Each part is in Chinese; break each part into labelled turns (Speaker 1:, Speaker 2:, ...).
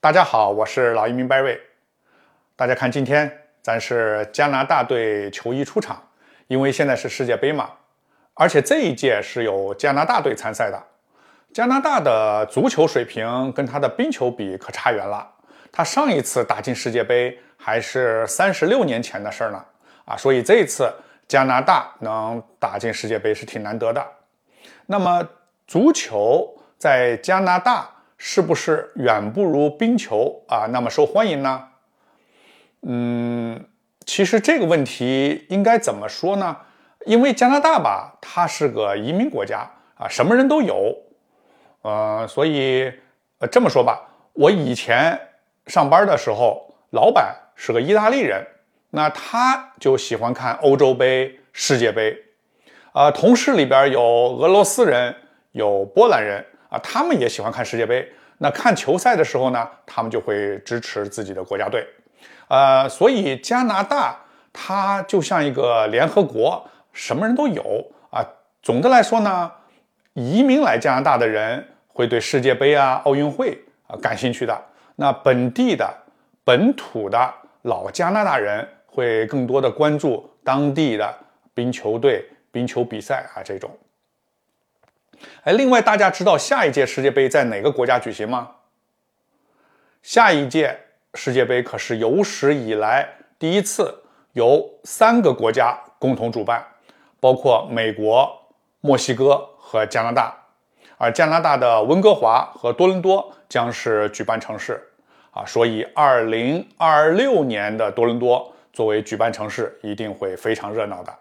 Speaker 1: 大家好，我是老移民 Barry。大家看，今天咱是加拿大队球衣出场，因为现在是世界杯嘛，而且这一届是有加拿大队参赛的。加拿大的足球水平跟他的冰球比可差远了，他上一次打进世界杯还是三十六年前的事儿呢。啊，所以这一次加拿大能打进世界杯是挺难得的。那么足球在加拿大是不是远不如冰球啊那么受欢迎呢？嗯，其实这个问题应该怎么说呢？因为加拿大吧，它是个移民国家啊，什么人都有，呃，所以呃这么说吧，我以前上班的时候，老板是个意大利人。那他就喜欢看欧洲杯、世界杯，啊，同事里边有俄罗斯人，有波兰人啊，他们也喜欢看世界杯。那看球赛的时候呢，他们就会支持自己的国家队，呃，所以加拿大它就像一个联合国，什么人都有啊。总的来说呢，移民来加拿大的人会对世界杯啊、奥运会啊感兴趣的。那本地的、本土的老加拿大人。会更多的关注当地的冰球队、冰球比赛啊，这种。哎，另外大家知道下一届世界杯在哪个国家举行吗？下一届世界杯可是有史以来第一次由三个国家共同主办，包括美国、墨西哥和加拿大，而加拿大的温哥华和多伦多将是举办城市啊，所以二零二六年的多伦多。作为举办城市，一定会非常热闹的。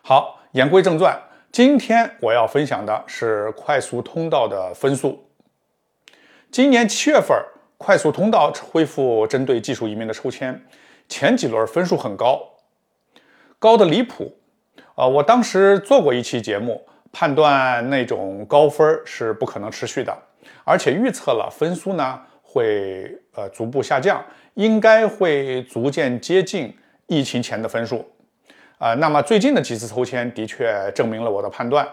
Speaker 1: 好，言归正传，今天我要分享的是快速通道的分数。今年七月份，快速通道恢复针对技术移民的抽签，前几轮分数很高，高的离谱。啊，我当时做过一期节目，判断那种高分是不可能持续的，而且预测了分数呢会呃逐步下降。应该会逐渐接近疫情前的分数，啊，那么最近的几次抽签的确证明了我的判断，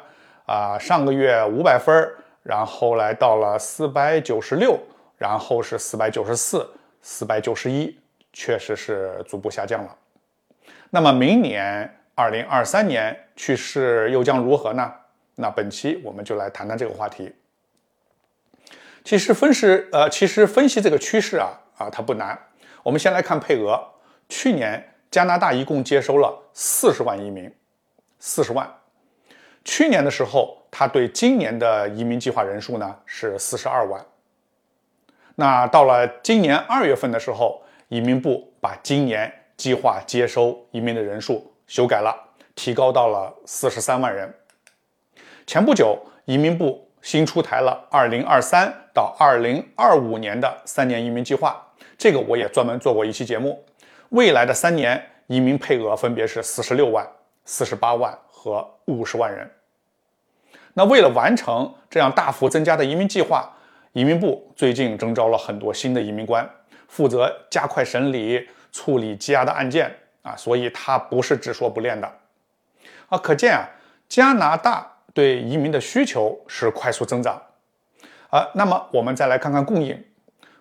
Speaker 1: 啊，上个月五百分，然后来到了四百九十六，然后是四百九十四、四百九十一，确实是逐步下降了。那么明年二零二三年趋势又将如何呢？那本期我们就来谈谈这个话题。其实分析，呃，其实分析这个趋势啊，啊，它不难。我们先来看配额。去年加拿大一共接收了四十万移民，四十万。去年的时候，他对今年的移民计划人数呢是四十二万。那到了今年二月份的时候，移民部把今年计划接收移民的人数修改了，提高到了四十三万人。前不久，移民部新出台了二零二三到二零二五年的三年移民计划。这个我也专门做过一期节目，未来的三年移民配额分别是四十六万、四十八万和五十万人。那为了完成这样大幅增加的移民计划，移民部最近征召了很多新的移民官，负责加快审理、处理积压的案件啊，所以他不是只说不练的啊。可见啊，加拿大对移民的需求是快速增长啊。那么我们再来看看供应。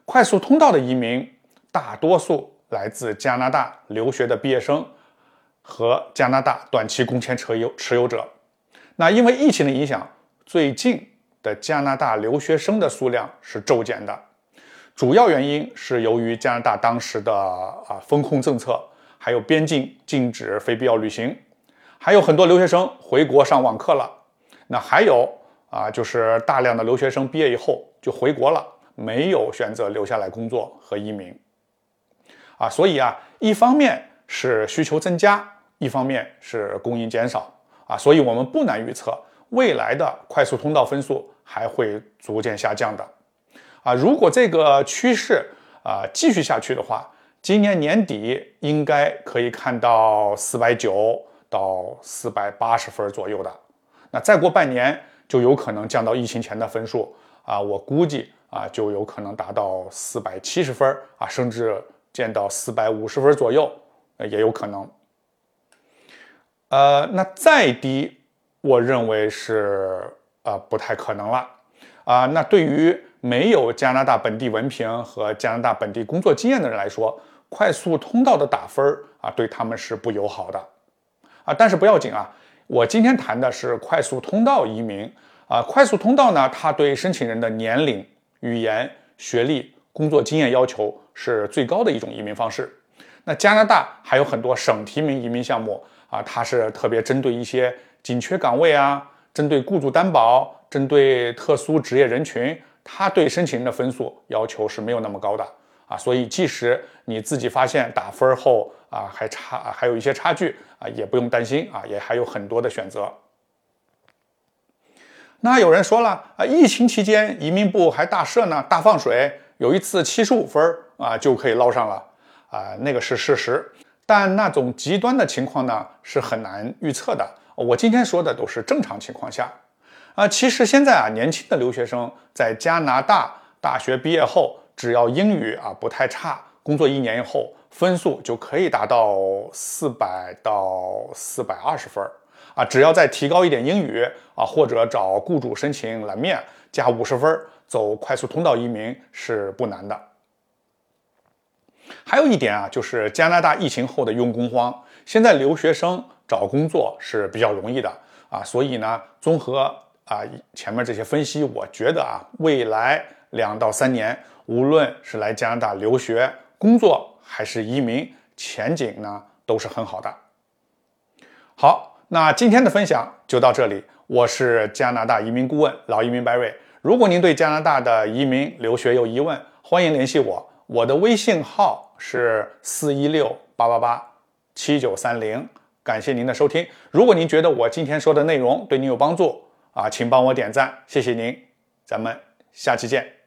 Speaker 1: 快速通道的移民大多数来自加拿大留学的毕业生和加拿大短期工签持有持有者。那因为疫情的影响，最近的加拿大留学生的数量是骤减的。主要原因是由于加拿大当时的啊风控政策，还有边境禁止非必要旅行，还有很多留学生回国上网课了。那还有啊，就是大量的留学生毕业以后就回国了。没有选择留下来工作和移民，啊，所以啊，一方面是需求增加，一方面是供应减少，啊，所以我们不难预测未来的快速通道分数还会逐渐下降的，啊，如果这个趋势啊继续下去的话，今年年底应该可以看到四百九到四百八十分左右的，那再过半年就有可能降到疫情前的分数，啊，我估计。啊，就有可能达到四百七十分啊，甚至见到四百五十分左右，也有可能。呃，那再低，我认为是呃不太可能了。啊，那对于没有加拿大本地文凭和加拿大本地工作经验的人来说，快速通道的打分啊，对他们是不友好的啊。但是不要紧啊，我今天谈的是快速通道移民啊。快速通道呢，它对申请人的年龄、语言、学历、工作经验要求是最高的一种移民方式。那加拿大还有很多省提名移民项目啊，它是特别针对一些紧缺岗位啊，针对雇主担保，针对特殊职业人群。它对申请人的分数要求是没有那么高的啊，所以即使你自己发现打分后啊还差还有一些差距啊，也不用担心啊，也还有很多的选择。那有人说了啊，疫情期间移民部还大赦呢，大放水，有一次七十五分啊就可以捞上了啊，那个是事实，但那种极端的情况呢是很难预测的。我今天说的都是正常情况下。啊，其实现在啊，年轻的留学生在加拿大大学毕业后，只要英语啊不太差，工作一年以后，分数就可以达到四百到四百二十分啊。只要再提高一点英语啊，或者找雇主申请蓝面，加五十分，走快速通道移民是不难的。还有一点啊，就是加拿大疫情后的用工荒，现在留学生找工作是比较容易的啊，所以呢，综合。啊，前面这些分析，我觉得啊，未来两到三年，无论是来加拿大留学、工作还是移民，前景呢都是很好的。好，那今天的分享就到这里。我是加拿大移民顾问老移民 Barry。如果您对加拿大的移民留学有疑问，欢迎联系我。我的微信号是四一六八八八七九三零。感谢您的收听。如果您觉得我今天说的内容对您有帮助，啊，请帮我点赞，谢谢您，咱们下期见。